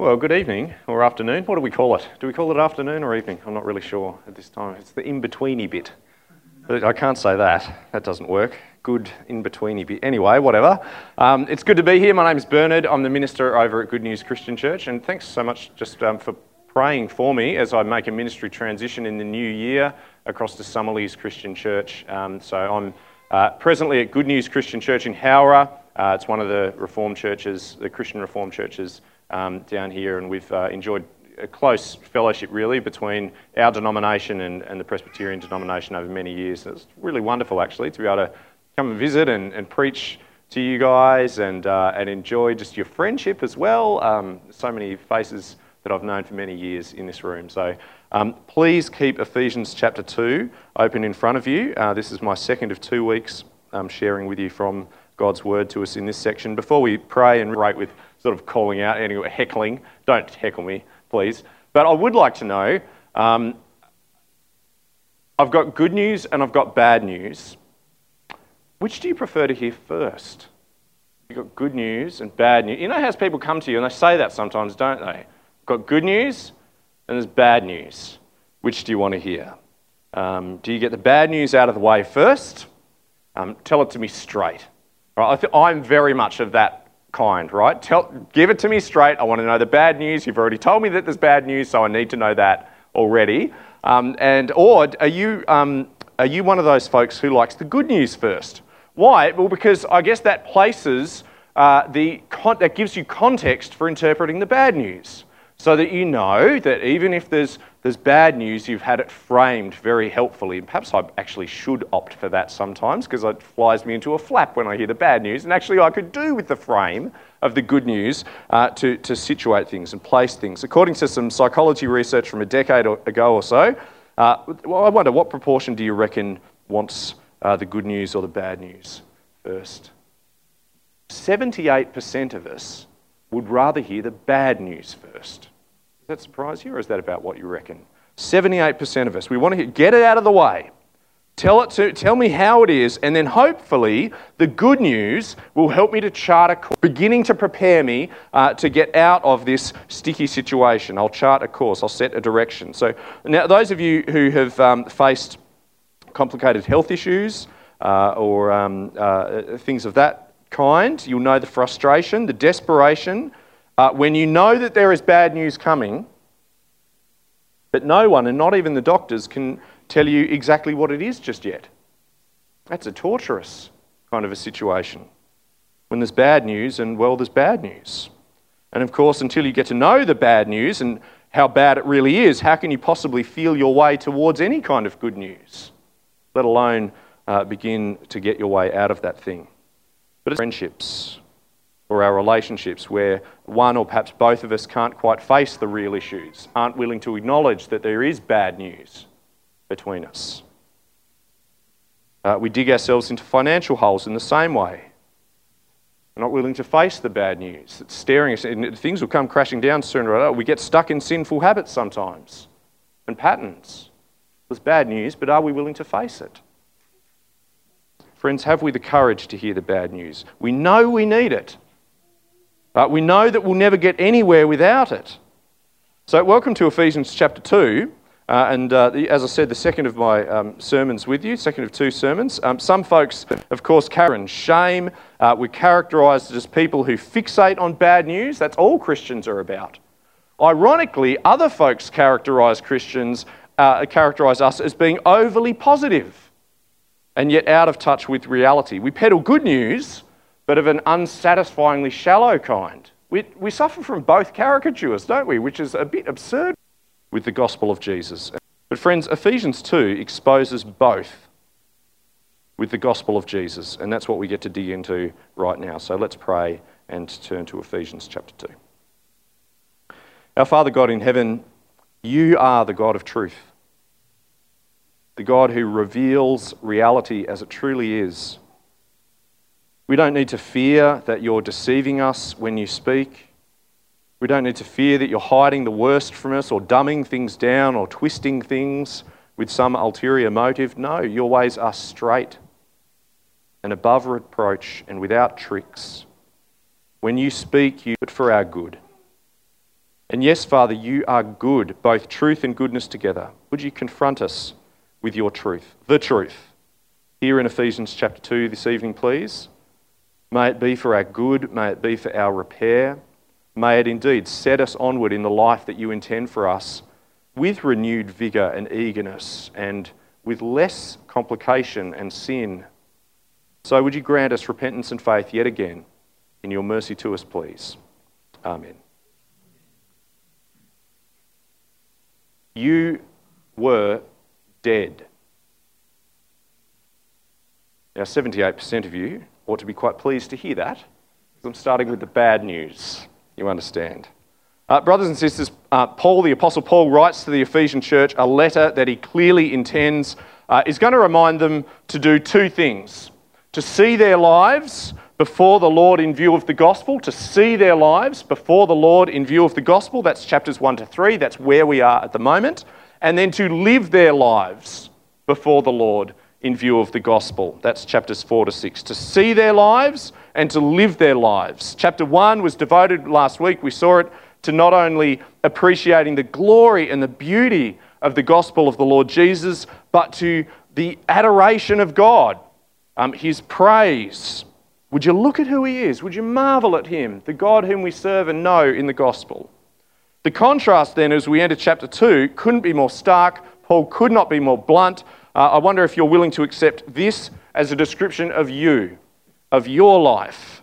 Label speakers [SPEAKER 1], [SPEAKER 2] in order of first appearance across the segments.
[SPEAKER 1] Well, good evening or afternoon. What do we call it? Do we call it afternoon or evening? I'm not really sure at this time. It's the in betweeny bit. But I can't say that. That doesn't work. Good in betweeny bit. Anyway, whatever. Um, it's good to be here. My name is Bernard. I'm the minister over at Good News Christian Church. And thanks so much just um, for praying for me as I make a ministry transition in the new year across to Summerleys Christian Church. Um, so I'm uh, presently at Good News Christian Church in Howrah. Uh, it's one of the Reformed churches, the Christian Reformed churches um, down here, and we've uh, enjoyed a close fellowship really between our denomination and, and, the Presbyterian denomination over many years. It's really wonderful actually to be able to come and visit and, and preach to you guys and, uh, and enjoy just your friendship as well. Um, so many faces that I've known for many years in this room. So um, please keep Ephesians chapter 2 open in front of you. Uh, this is my second of two weeks um, sharing with you from God's word to us in this section. Before we pray and write with sort of calling out, anyway, heckling. Don't heckle me, please. But I would like to know um, I've got good news and I've got bad news. Which do you prefer to hear first? You've got good news and bad news. You know how people come to you and they say that sometimes, don't they? Got good news and there's bad news. Which do you want to hear? Um, do you get the bad news out of the way first? Um, tell it to me straight. Right? I am very much of that kind, right? Tell, give it to me straight. I want to know the bad news. You've already told me that there's bad news, so I need to know that already. Um, and or are you um, are you one of those folks who likes the good news first? Why? Well, because I guess that places uh, the that gives you context for interpreting the bad news so that you know that even if there's, there's bad news, you've had it framed very helpfully. And perhaps I actually should opt for that sometimes because it flies me into a flap when I hear the bad news. And actually, I could do with the frame of the good news uh, to, to situate things and place things. According to some psychology research from a decade ago or so, uh, well, I wonder what proportion do you reckon wants uh, the good news or the bad news first? 78% of us would rather hear the bad news first that surprise you, or is that about what you reckon? 78% of us. We want to get it out of the way. Tell, it to, tell me how it is, and then hopefully the good news will help me to chart a course, beginning to prepare me uh, to get out of this sticky situation. I'll chart a course, I'll set a direction. So, now, those of you who have um, faced complicated health issues uh, or um, uh, things of that kind, you'll know the frustration, the desperation uh, when you know that there is bad news coming, but no one, and not even the doctors, can tell you exactly what it is just yet. That's a torturous kind of a situation. When there's bad news, and well, there's bad news. And of course, until you get to know the bad news and how bad it really is, how can you possibly feel your way towards any kind of good news, let alone uh, begin to get your way out of that thing? But it's friendships, or our relationships where one or perhaps both of us can't quite face the real issues, aren't willing to acknowledge that there is bad news between us. Uh, we dig ourselves into financial holes in the same way. We're not willing to face the bad news. It's staring us, and things will come crashing down sooner or later. We get stuck in sinful habits sometimes and patterns. There's bad news, but are we willing to face it? Friends, have we the courage to hear the bad news? We know we need it. Uh, we know that we'll never get anywhere without it. So, welcome to Ephesians chapter 2. Uh, and uh, the, as I said, the second of my um, sermons with you, second of two sermons. Um, some folks, of course, Karen, shame. Uh, we're characterised as people who fixate on bad news. That's all Christians are about. Ironically, other folks characterise Christians, uh, characterise us as being overly positive and yet out of touch with reality. We peddle good news but of an unsatisfyingly shallow kind. We, we suffer from both caricatures, don't we? Which is a bit absurd with the gospel of Jesus. But, friends, Ephesians 2 exposes both with the gospel of Jesus, and that's what we get to dig into right now. So let's pray and turn to Ephesians chapter 2. Our Father God in heaven, you are the God of truth, the God who reveals reality as it truly is we don't need to fear that you're deceiving us when you speak. We don't need to fear that you're hiding the worst from us or dumbing things down or twisting things with some ulterior motive. No, your ways are straight and above reproach and without tricks. When you speak, you it for our good. And yes, Father, you are good, both truth and goodness together. Would you confront us with your truth, the truth? Here in Ephesians chapter 2 this evening, please. May it be for our good, may it be for our repair. May it indeed set us onward in the life that you intend for us with renewed vigour and eagerness and with less complication and sin. So, would you grant us repentance and faith yet again in your mercy to us, please? Amen. You were dead. Now, 78% of you ought to be quite pleased to hear that. I'm starting with the bad news, you understand. Uh, brothers and sisters, uh, Paul, the Apostle Paul, writes to the Ephesian church a letter that he clearly intends uh, is going to remind them to do two things to see their lives before the Lord in view of the gospel, to see their lives before the Lord in view of the gospel. That's chapters 1 to 3, that's where we are at the moment. And then to live their lives before the Lord in view of the gospel. That's chapters 4 to 6. To see their lives and to live their lives. Chapter 1 was devoted last week, we saw it, to not only appreciating the glory and the beauty of the gospel of the Lord Jesus, but to the adoration of God, um, his praise. Would you look at who he is? Would you marvel at him, the God whom we serve and know in the gospel? The contrast then, as we enter chapter 2, couldn't be more stark. Paul could not be more blunt. Uh, I wonder if you're willing to accept this as a description of you, of your life,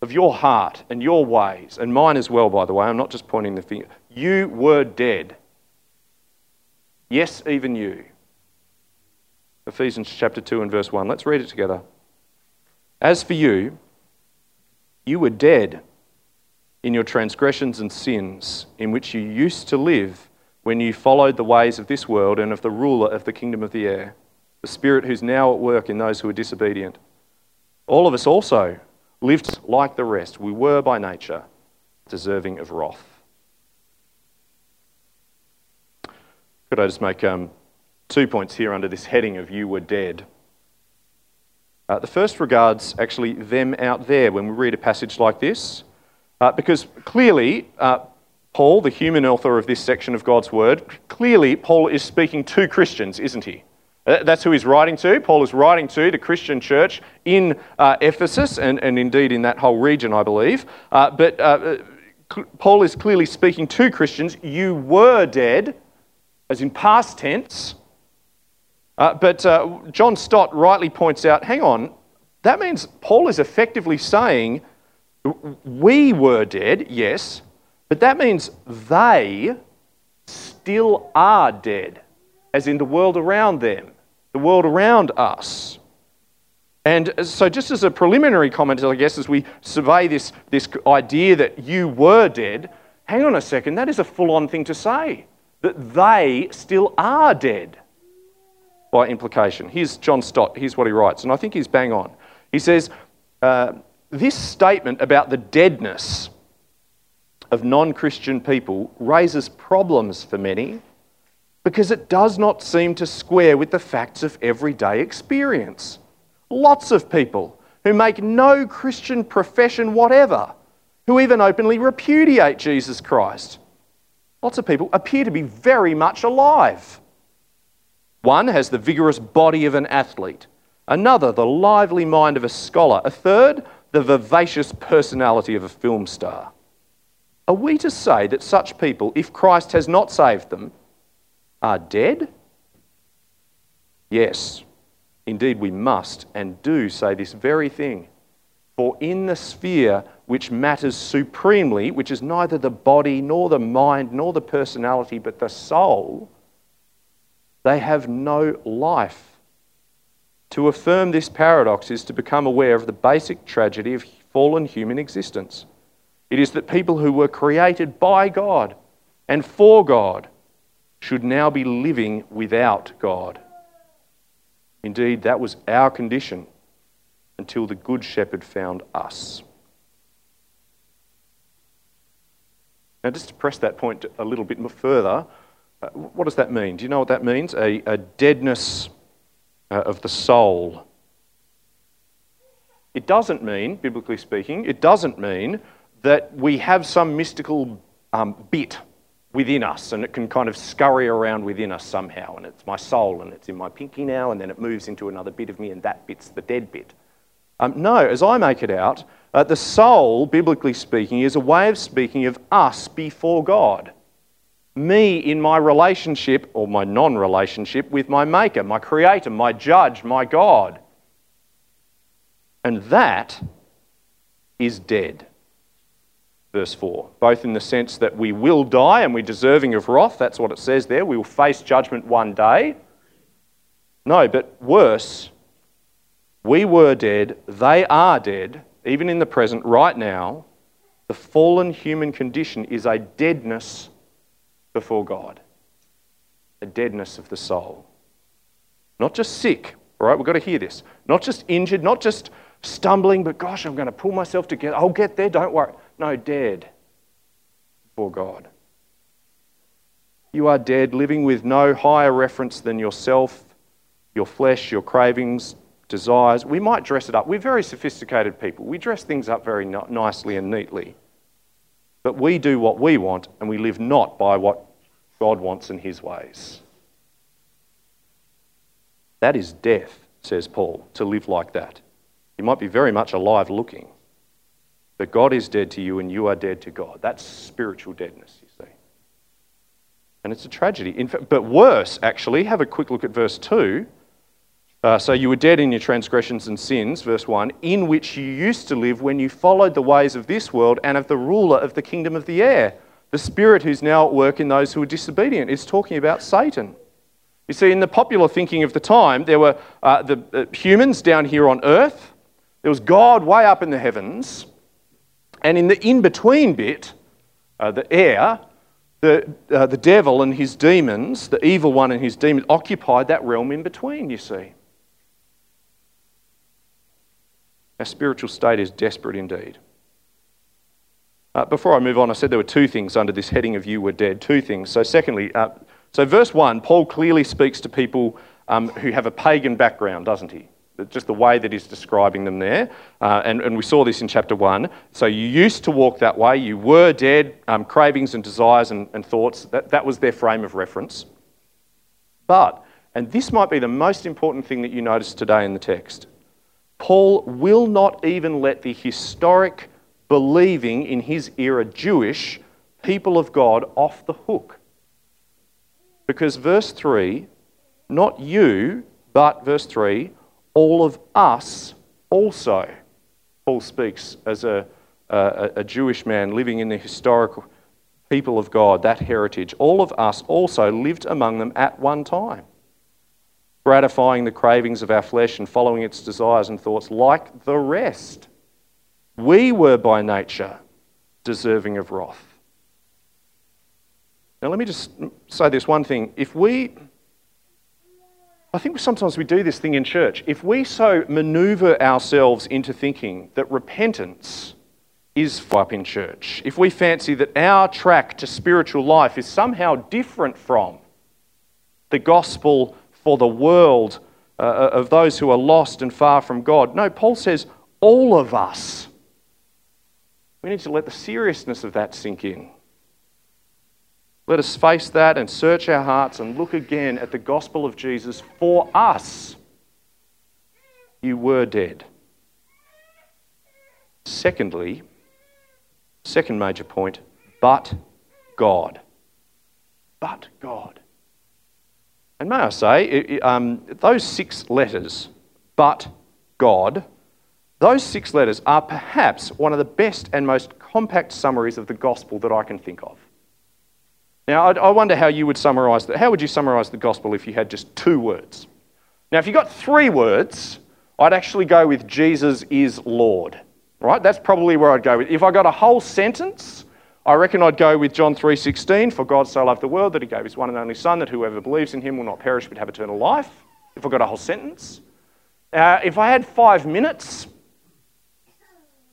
[SPEAKER 1] of your heart and your ways, and mine as well, by the way. I'm not just pointing the finger. You were dead. Yes, even you. Ephesians chapter 2 and verse 1. Let's read it together. As for you, you were dead in your transgressions and sins, in which you used to live when you followed the ways of this world and of the ruler of the kingdom of the air, the Spirit who's now at work in those who are disobedient. All of us also lived like the rest. We were by nature deserving of wrath. Could I just make um, two points here under this heading of You Were Dead? Uh, the first regards actually them out there when we read a passage like this, uh, because clearly uh, Paul, the human author of this section of God's Word, clearly Paul is speaking to Christians, isn't he? Uh, that's who he's writing to. Paul is writing to the Christian church in uh, Ephesus and, and indeed in that whole region, I believe. Uh, but uh, uh Paul is clearly speaking to Christians. You were dead, as in past tense. Uh, but John Stott rightly points out hang on, that means Paul is effectively saying we were dead, yes, but that means they still are dead, as in the world around them, the world around us. And so, just as a preliminary comment, I guess, as we survey this, this idea that you were dead, hang on a second, that is a full on thing to say. That they still are dead by implication. Here's John Stott, here's what he writes, and I think he's bang on. He says, uh, This statement about the deadness of non Christian people raises problems for many because it does not seem to square with the facts of everyday experience. Lots of people who make no Christian profession whatever, who even openly repudiate Jesus Christ. Lots of people appear to be very much alive. One has the vigorous body of an athlete, another, the lively mind of a scholar, a third, the vivacious personality of a film star. Are we to say that such people, if Christ has not saved them, are dead? Yes, indeed, we must and do say this very thing. For in the sphere which matters supremely, which is neither the body, nor the mind, nor the personality, but the soul, they have no life. To affirm this paradox is to become aware of the basic tragedy of fallen human existence. It is that people who were created by God and for God should now be living without God. Indeed, that was our condition until the Good Shepherd found us. Now, just to press that point a little bit further, uh, what does that mean? Do you know what that means? A, a deadness uh, of the soul. It doesn't mean, biblically speaking, it doesn't mean that we have some mystical um, bit within us and it can kind of scurry around within us somehow. And it's my soul and it's in my pinky now, and then it moves into another bit of me, and that bit's the dead bit. Um, no, as I make it out, uh, the soul, biblically speaking, is a way of speaking of us before God. Me in my relationship or my non relationship with my Maker, my Creator, my Judge, my God. And that is dead. Verse 4. Both in the sense that we will die and we're deserving of wrath, that's what it says there. We will face judgment one day. No, but worse, we were dead, they are dead, even in the present, right now. The fallen human condition is a deadness before God, a deadness of the soul. Not just sick, all right, we've got to hear this. Not just injured, not just stumbling, but gosh, I'm going to pull myself together. I'll get there, don't worry. No, dead before God. You are dead, living with no higher reference than yourself, your flesh, your cravings, desires. We might dress it up. We're very sophisticated people. We dress things up very nicely and neatly. But we do what we want, and we live not by what God wants in His ways. That is death, says Paul, to live like that. You might be very much alive looking, but God is dead to you and you are dead to God. That's spiritual deadness, you see. And it's a tragedy. In fact, but worse, actually, have a quick look at verse 2. Uh, so you were dead in your transgressions and sins, verse 1, in which you used to live when you followed the ways of this world and of the ruler of the kingdom of the air, the spirit who's now at work in those who are disobedient. It's talking about Satan. You see, in the popular thinking of the time, there were uh, the uh, humans down here on earth, there was God way up in the heavens, and in the in between bit, uh, the air, the, uh, the devil and his demons, the evil one and his demons, occupied that realm in between, you see. Our spiritual state is desperate indeed. Uh, before I move on, I said there were two things under this heading of you were dead. Two things. So, secondly, uh, so verse 1, Paul clearly speaks to people um, who have a pagan background, doesn't he? Just the way that he's describing them there. Uh, and, and we saw this in chapter 1. So, you used to walk that way, you were dead, um, cravings and desires and, and thoughts, that, that was their frame of reference. But, and this might be the most important thing that you notice today in the text, Paul will not even let the historic, believing in his era Jewish people of God off the hook. Because verse 3, not you, but verse 3, all of us also. Paul speaks as a, a, a Jewish man living in the historical people of God, that heritage. All of us also lived among them at one time gratifying the cravings of our flesh and following its desires and thoughts like the rest. We were by nature deserving of wrath. Now, let me just say this one thing. If we, I think sometimes we do this thing in church. If we so maneuver ourselves into thinking that repentance is up in church, if we fancy that our track to spiritual life is somehow different from the gospel for the world uh, uh, of those who are lost and far from God. No, Paul says all of us. We need to let the seriousness of that sink in. Let us face that and search our hearts and look again at the gospel of Jesus for us. You were dead. Secondly, second major point, but God. But God. And may I say, um, those six letters, but God, those six letters are perhaps one of the best and most compact summaries of the gospel that I can think of. Now, I, I wonder how you would summarize that. How would you summarize the gospel if you had just two words? Now, if you got three words, I'd actually go with Jesus is Lord. Right? That's probably where I'd go with. If I got a whole sentence, I reckon I'd go with John 3:16, for God so loved the world that he gave his one and only son that whoever believes in him will not perish but have eternal life. If I got a whole sentence. Uh, if I had 5 minutes,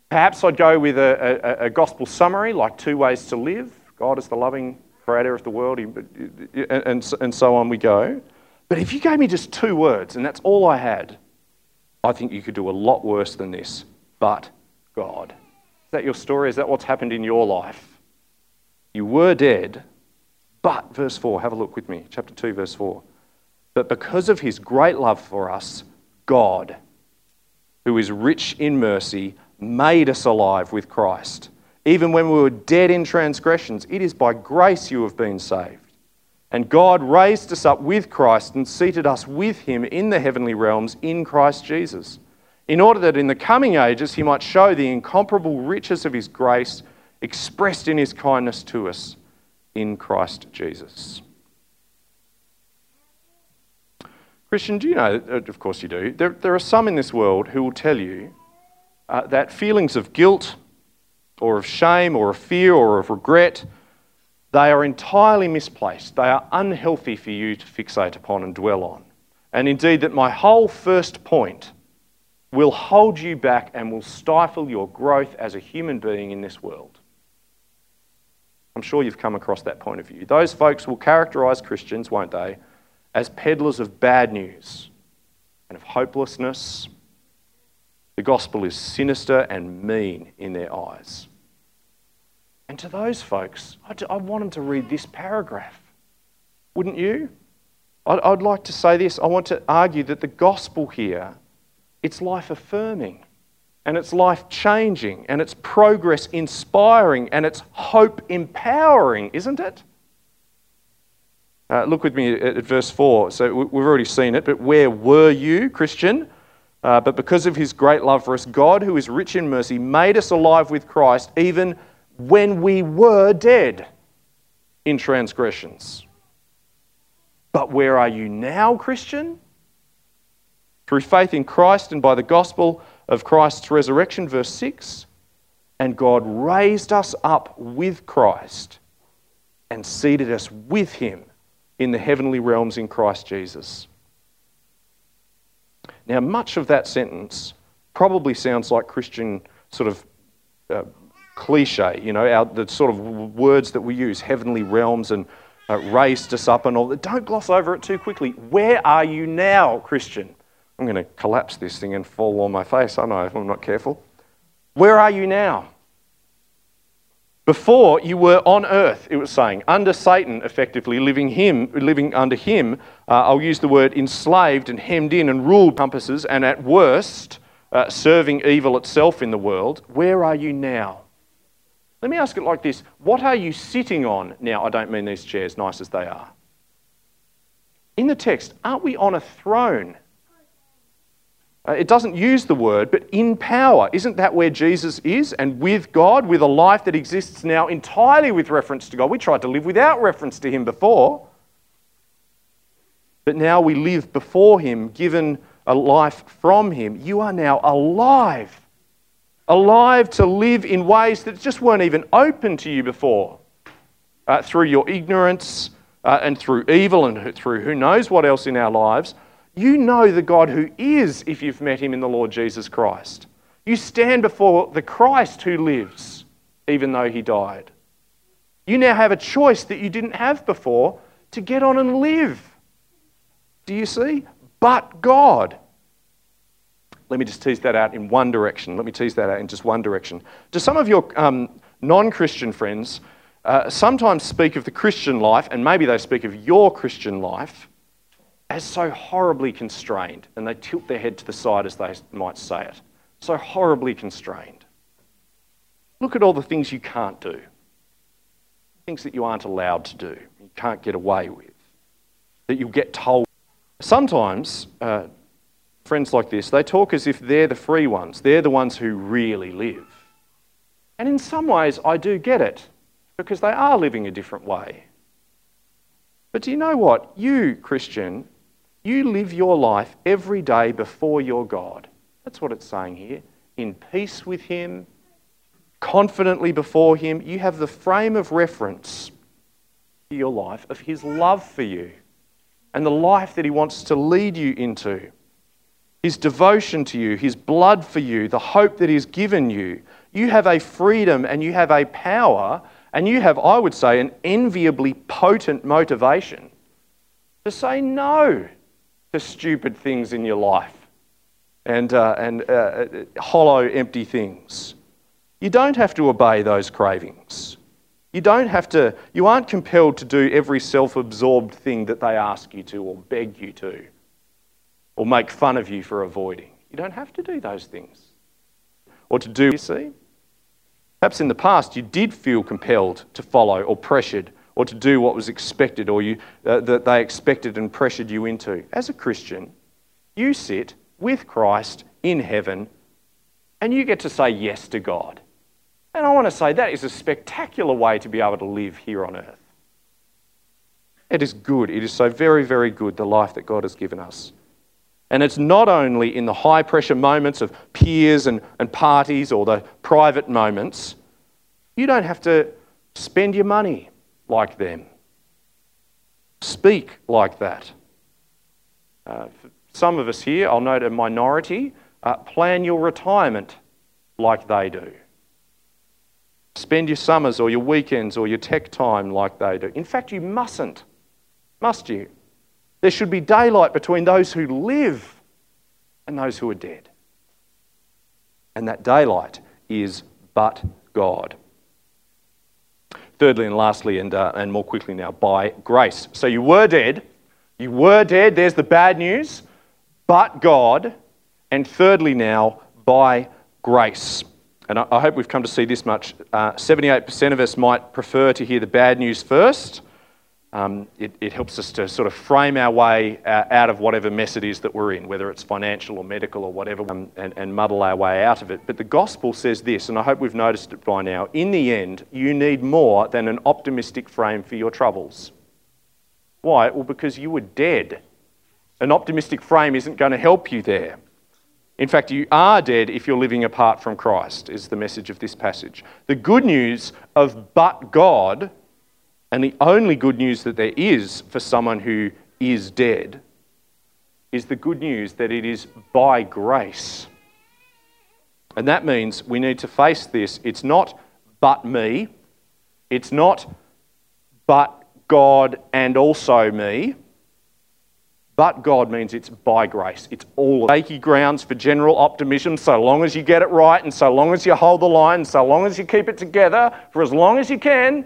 [SPEAKER 1] perhaps I'd go with a, a, a, gospel summary like two ways to live. God is the loving creator of the world and, and, and so on we go. But if you gave me just two words and that's all I had, I think you could do a lot worse than this. But God. Is that your story? Is that what's happened in your life? You were dead, but, verse 4, have a look with me, chapter 2, verse 4. But because of his great love for us, God, who is rich in mercy, made us alive with Christ. Even when we were dead in transgressions, it is by grace you have been saved. And God raised us up with Christ and seated us with him in the heavenly realms in Christ Jesus, in order that in the coming ages he might show the incomparable riches of his grace expressed in his kindness to us in Christ Jesus. Christian, do you know, uh, of course you do, there, there are some in this world who will tell you uh, that feelings of guilt or of shame or of fear or of regret, they are entirely misplaced. They are unhealthy for you to fixate upon and dwell on. And indeed, that my whole first point will hold you back and will stifle your growth as a human being in this world. I'm sure you've come across that point of view. Those folks will characterize Christians, won't they, as peddlers of bad news and of hopelessness. The gospel is sinister and mean in their eyes. And to those folks, I want them to read this paragraph. Wouldn't you? I'd like to say this. I want to argue that the gospel here, it's life affirming and it's life changing and it's progress inspiring and it's hope empowering, isn't it? Uh, look with me at, at, verse 4. So we've already seen it, but where were you, Christian? Uh, but because of his great love for us, God, who is rich in mercy, made us alive with Christ even when we were dead in transgressions. But where are you now, Christian? Through faith in Christ and by the gospel of Christ's resurrection, verse 6. And God raised us up with Christ and seated us with him in the heavenly realms in Christ Jesus. Now, much of that sentence probably sounds like Christian sort of uh, cliche, you know, our, the sort of words that we use, heavenly realms and uh, raised us up and all that. Don't gloss over it too quickly. Where are you now, Christian? I'm going to collapse this thing and fall on my face, I know, if I'm not careful. Where are you now? Before you were on earth, it was saying, under Satan, effectively, living him, living under him. Uh, I'll use the word enslaved and hemmed in and ruled compasses, and at worst, uh, serving evil itself in the world. Where are you now? Let me ask it like this What are you sitting on now? I don't mean these chairs, nice as they are. In the text, aren't we on a throne? Uh, it doesn't use the word, but in power. Isn't that where Jesus is? And with God, with a life that exists now entirely with reference to God. We tried to live without reference to Him before. But now we live before Him, given a life from Him. You are now alive. Alive to live in ways that just weren't even open to you before. Uh, through your ignorance uh, and through evil and through who knows what else in our lives you know the God who is if you've met him in the Lord Jesus Christ. You stand before the Christ who lives, even though he died. You now have a choice that you didn't have before to get on and live. Do you see? But God. Let me just tease that out in one direction. Let me tease that out in just one direction. Do some of your um, non Christian friends uh, sometimes speak of the Christian life, and maybe they speak of your Christian life, as so horribly constrained, and they tilt their head to the side as they might say it. So horribly constrained. Look at all the things you can't do, things that you aren't allowed to do, you can't get away with, that you'll get told. Sometimes, uh, friends like this, they talk as if they're the free ones, they're the ones who really live. And in some ways, I do get it, because they are living a different way. But do you know what? You, Christian, you live your life every day before your God. That's what it's saying here. In peace with Him, confidently before Him. You have the frame of reference to your life of His love for you and the life that He wants to lead you into. His devotion to you, His blood for you, the hope that He's given you. You have a freedom and you have a power, and you have, I would say, an enviably potent motivation to say no to stupid things in your life and, uh, and uh, hollow, empty things. You don't have to obey those cravings. You don't have to, you aren't compelled to do every self absorbed thing that they ask you to or beg you to or make fun of you for avoiding. You don't have to do those things. Or to do, you see? Perhaps in the past you did feel compelled to follow or pressured or to do what was expected or you, uh, that they expected and pressured you into. As a Christian, you sit with Christ in heaven and you get to say yes to God. And I want to say that is a spectacular way to be able to live here on earth. It is good. It is so very, very good, the life that God has given us. And it's not only in the high pressure moments of peers and, and parties or the private moments. You don't have to spend your money like them, speak like that. Uh, some of us here, I'll note a minority, uh, plan your retirement like they do. Spend your summers or your weekends or your tech time like they do. In fact, you mustn't, must you? There should be daylight between those who live and those who are dead. And that daylight is but God. Thirdly and lastly, and, uh, and more quickly now, by grace. So you were dead. You were dead. There's the bad news. But God. And thirdly, now, by grace. And I, I hope we've come to see this much. Uh, 78% of us might prefer to hear the bad news first. Um, it, it, helps us to sort of frame our way uh, out of whatever mess it is that we're in, whether it's financial or medical or whatever, um, and, and muddle our way out of it. But the gospel says this, and I hope we've noticed it by now in the end, you need more than an optimistic frame for your troubles. Why? Well, because you were dead. An optimistic frame isn't going to help you there. In fact, you are dead if you're living apart from Christ, is the message of this passage. The good news of but God and the only good news that there is for someone who is dead is the good news that it is by grace. And that means we need to face this. It's not but me, it's not but God and also me. But God means it's by grace. It's all shaky grounds for general optimism so long as you get it right and so long as you hold the line, so long as you keep it together for as long as you can.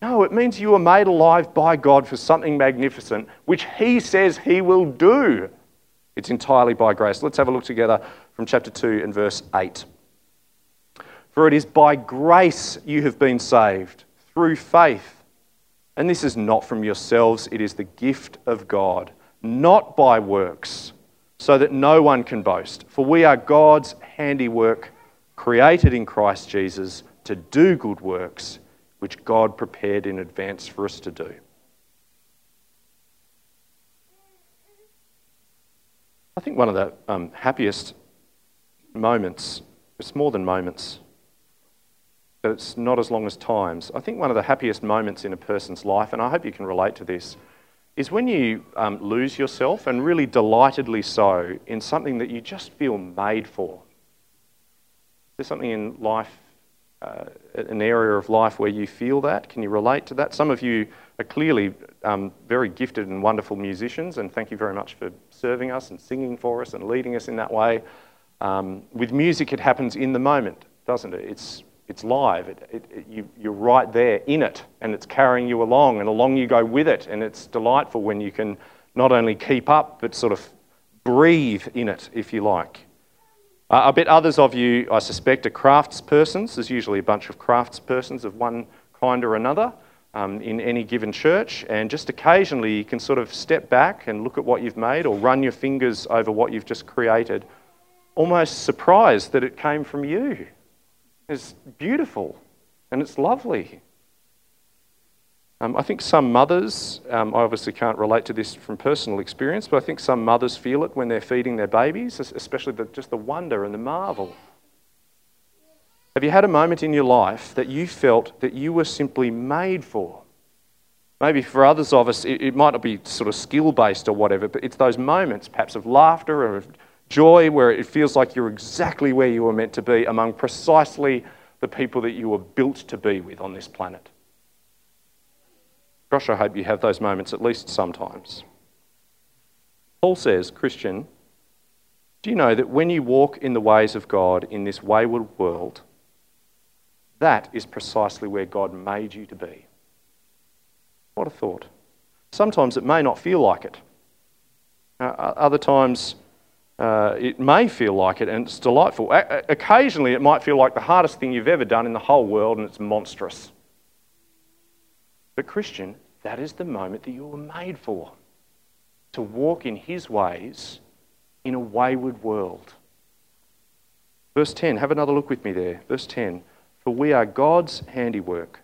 [SPEAKER 1] No, it means you were made alive by God for something magnificent, which He says He will do. It's entirely by grace. Let's have a look together from chapter 2 and verse 8. For it is by grace you have been saved, through faith. And this is not from yourselves, it is the gift of God, not by works, so that no one can boast. For we are God's handiwork, created in Christ Jesus to do good works which God prepared in advance for us to do. I think one of the um, happiest moments, it's more than moments, but it's not as long as times. I think one of the happiest moments in a person's life, and I hope you can relate to this, is when you um, lose yourself and really delightedly so in something that you just feel made for. There's something in life uh, an area of life where you feel that? Can you relate to that? Some of you are clearly um, very gifted and wonderful musicians, and thank you very much for serving us and singing for us and leading us in that way. Um, with music, it happens in the moment, doesn't it? It's, it's live. It, it, it, you, you're right there in it, and it's carrying you along, and along you go with it. And it's delightful when you can not only keep up, but sort of breathe in it, if you like. Uh, I bet others of you, I suspect, are craftspersons. There's usually a bunch of craftspersons of one kind or another um, in any given church, and just occasionally you can sort of step back and look at what you've made or run your fingers over what you've just created, almost surprised that it came from you. It's beautiful and it's lovely. Um, I think some mothers, um, I obviously can't relate to this from personal experience, but I think some mothers feel it when they're feeding their babies, especially the, just the wonder and the marvel. Have you had a moment in your life that you felt that you were simply made for? Maybe for others of us, it, it might not be sort of skill based or whatever, but it's those moments, perhaps of laughter or of joy, where it feels like you're exactly where you were meant to be among precisely the people that you were built to be with on this planet. Gosh, I hope you have those moments at least sometimes. Paul says, Christian, do you know that when you walk in the ways of God in this wayward world, That is precisely where God made you to be. What a thought. Sometimes it may not feel like it. Uh, other times uh, it may feel like it and it's delightful. Occasionally it might feel like the hardest thing you've ever done in the whole world and it's monstrous. But, Christian, that is the moment that you were made for to walk in His ways in a wayward world. Verse 10, have another look with me there. Verse 10 For we are God's handiwork,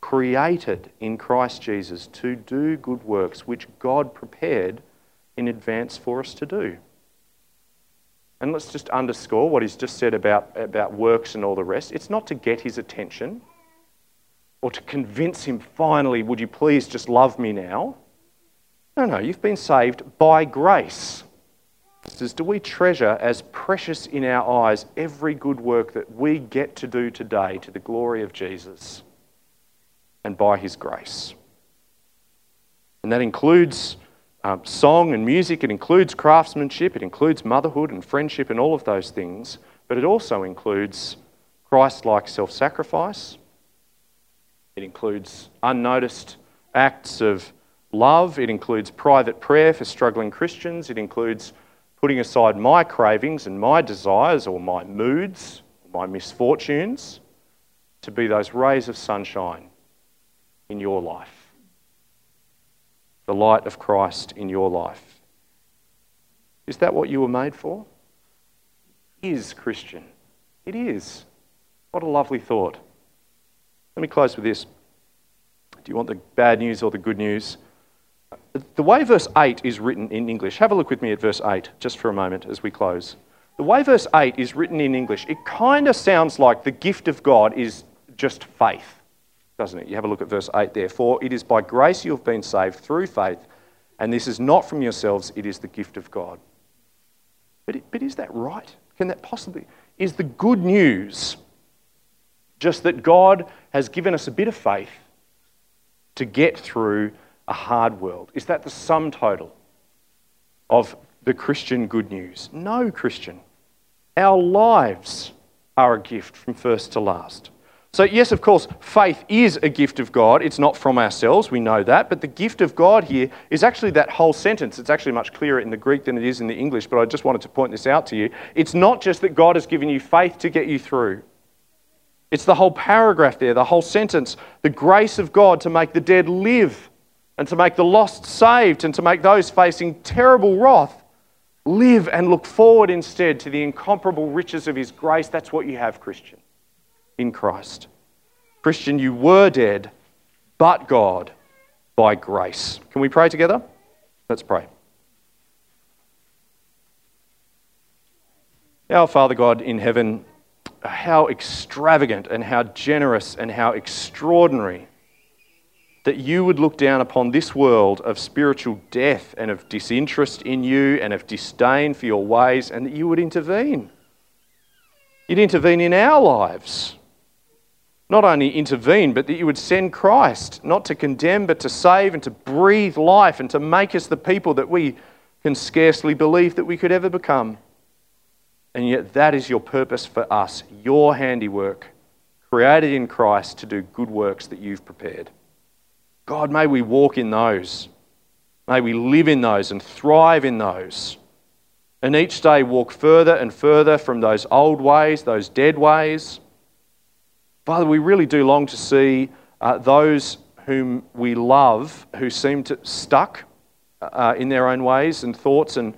[SPEAKER 1] created in Christ Jesus to do good works, which God prepared in advance for us to do. And let's just underscore what he's just said about, about works and all the rest. It's not to get his attention or to convince him finally, would you please just love me now? No, no, you've been saved by grace. Says, Do we treasure as precious in our eyes every good work that we get to do today to the glory of Jesus and by his grace? And that includes um, song and music, it includes craftsmanship, it includes motherhood and friendship and all of those things, but it also includes Christ like self sacrifice. It includes unnoticed acts of love. It includes private prayer for struggling Christians. It includes putting aside my cravings and my desires or my moods, my misfortunes, to be those rays of sunshine in your life the light of Christ in your life. Is that what you were made for? Is Christian. It is. What a lovely thought. Let me close with this. Do you want the bad news or the good news? The way verse 8 is written in English, have a look with me at verse 8 just for a moment as we close. The way verse 8 is written in English, it kind of sounds like the gift of God is just faith doesn't it? You have a look at verse 8 there. For it is by grace you have been saved through faith, and this is not from yourselves, it is the gift of God. But, it, but is that right? Can that possibly? Is the good news just that God has given us a bit of faith to get through a hard world? Is that the sum total of the Christian good news? No, Christian. Our lives are a gift from first to last. So, yes, of course, faith is a gift of God. It's not from ourselves, we know that. But the gift of God here is actually that whole sentence. It's actually much clearer in the Greek than it is in the English, but I just wanted to point this out to you. It's not just that God has given you faith to get you through, it's the whole paragraph there, the whole sentence. The grace of God to make the dead live, and to make the lost saved, and to make those facing terrible wrath live and look forward instead to the incomparable riches of His grace. That's what you have, Christian in Christ. Christian, you were dead, but God by grace. Can we pray together? Let's pray. Our Father God in heaven, how extravagant and how generous and how extraordinary that you would look down upon this world of spiritual death and of disinterest in you and of disdain for your ways, and that you would intervene. You'd intervene in our lives not only intervene, but that you would send Christ, not to condemn, but to save and to breathe life and to make us the people that we can scarcely believe that we could ever become. And yet, that is your purpose for us, your handiwork, created in Christ to do good works that you've prepared. God, may we walk in those. May we live in those and thrive in those. And each day walk further and further from those old ways, those dead ways Father, we really do long to see uh, those whom we love who seem to stuck uh, in their own ways and thoughts and,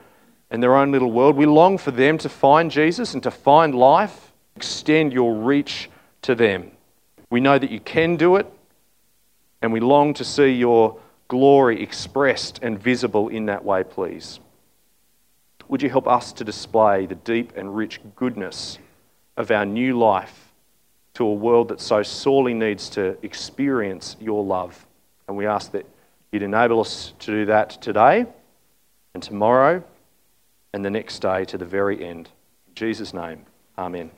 [SPEAKER 1] and their own little world. We long for them to find Jesus and to find life. Extend your reach to them. We know that you can do it, and we long to see your glory expressed and visible in that way, please. Would you help us to display the deep and rich goodness of our new life to a world that so sorely needs to experience your love. And we ask that you'd enable us to do that today and tomorrow and the next day to the very end. In Jesus' name, amen.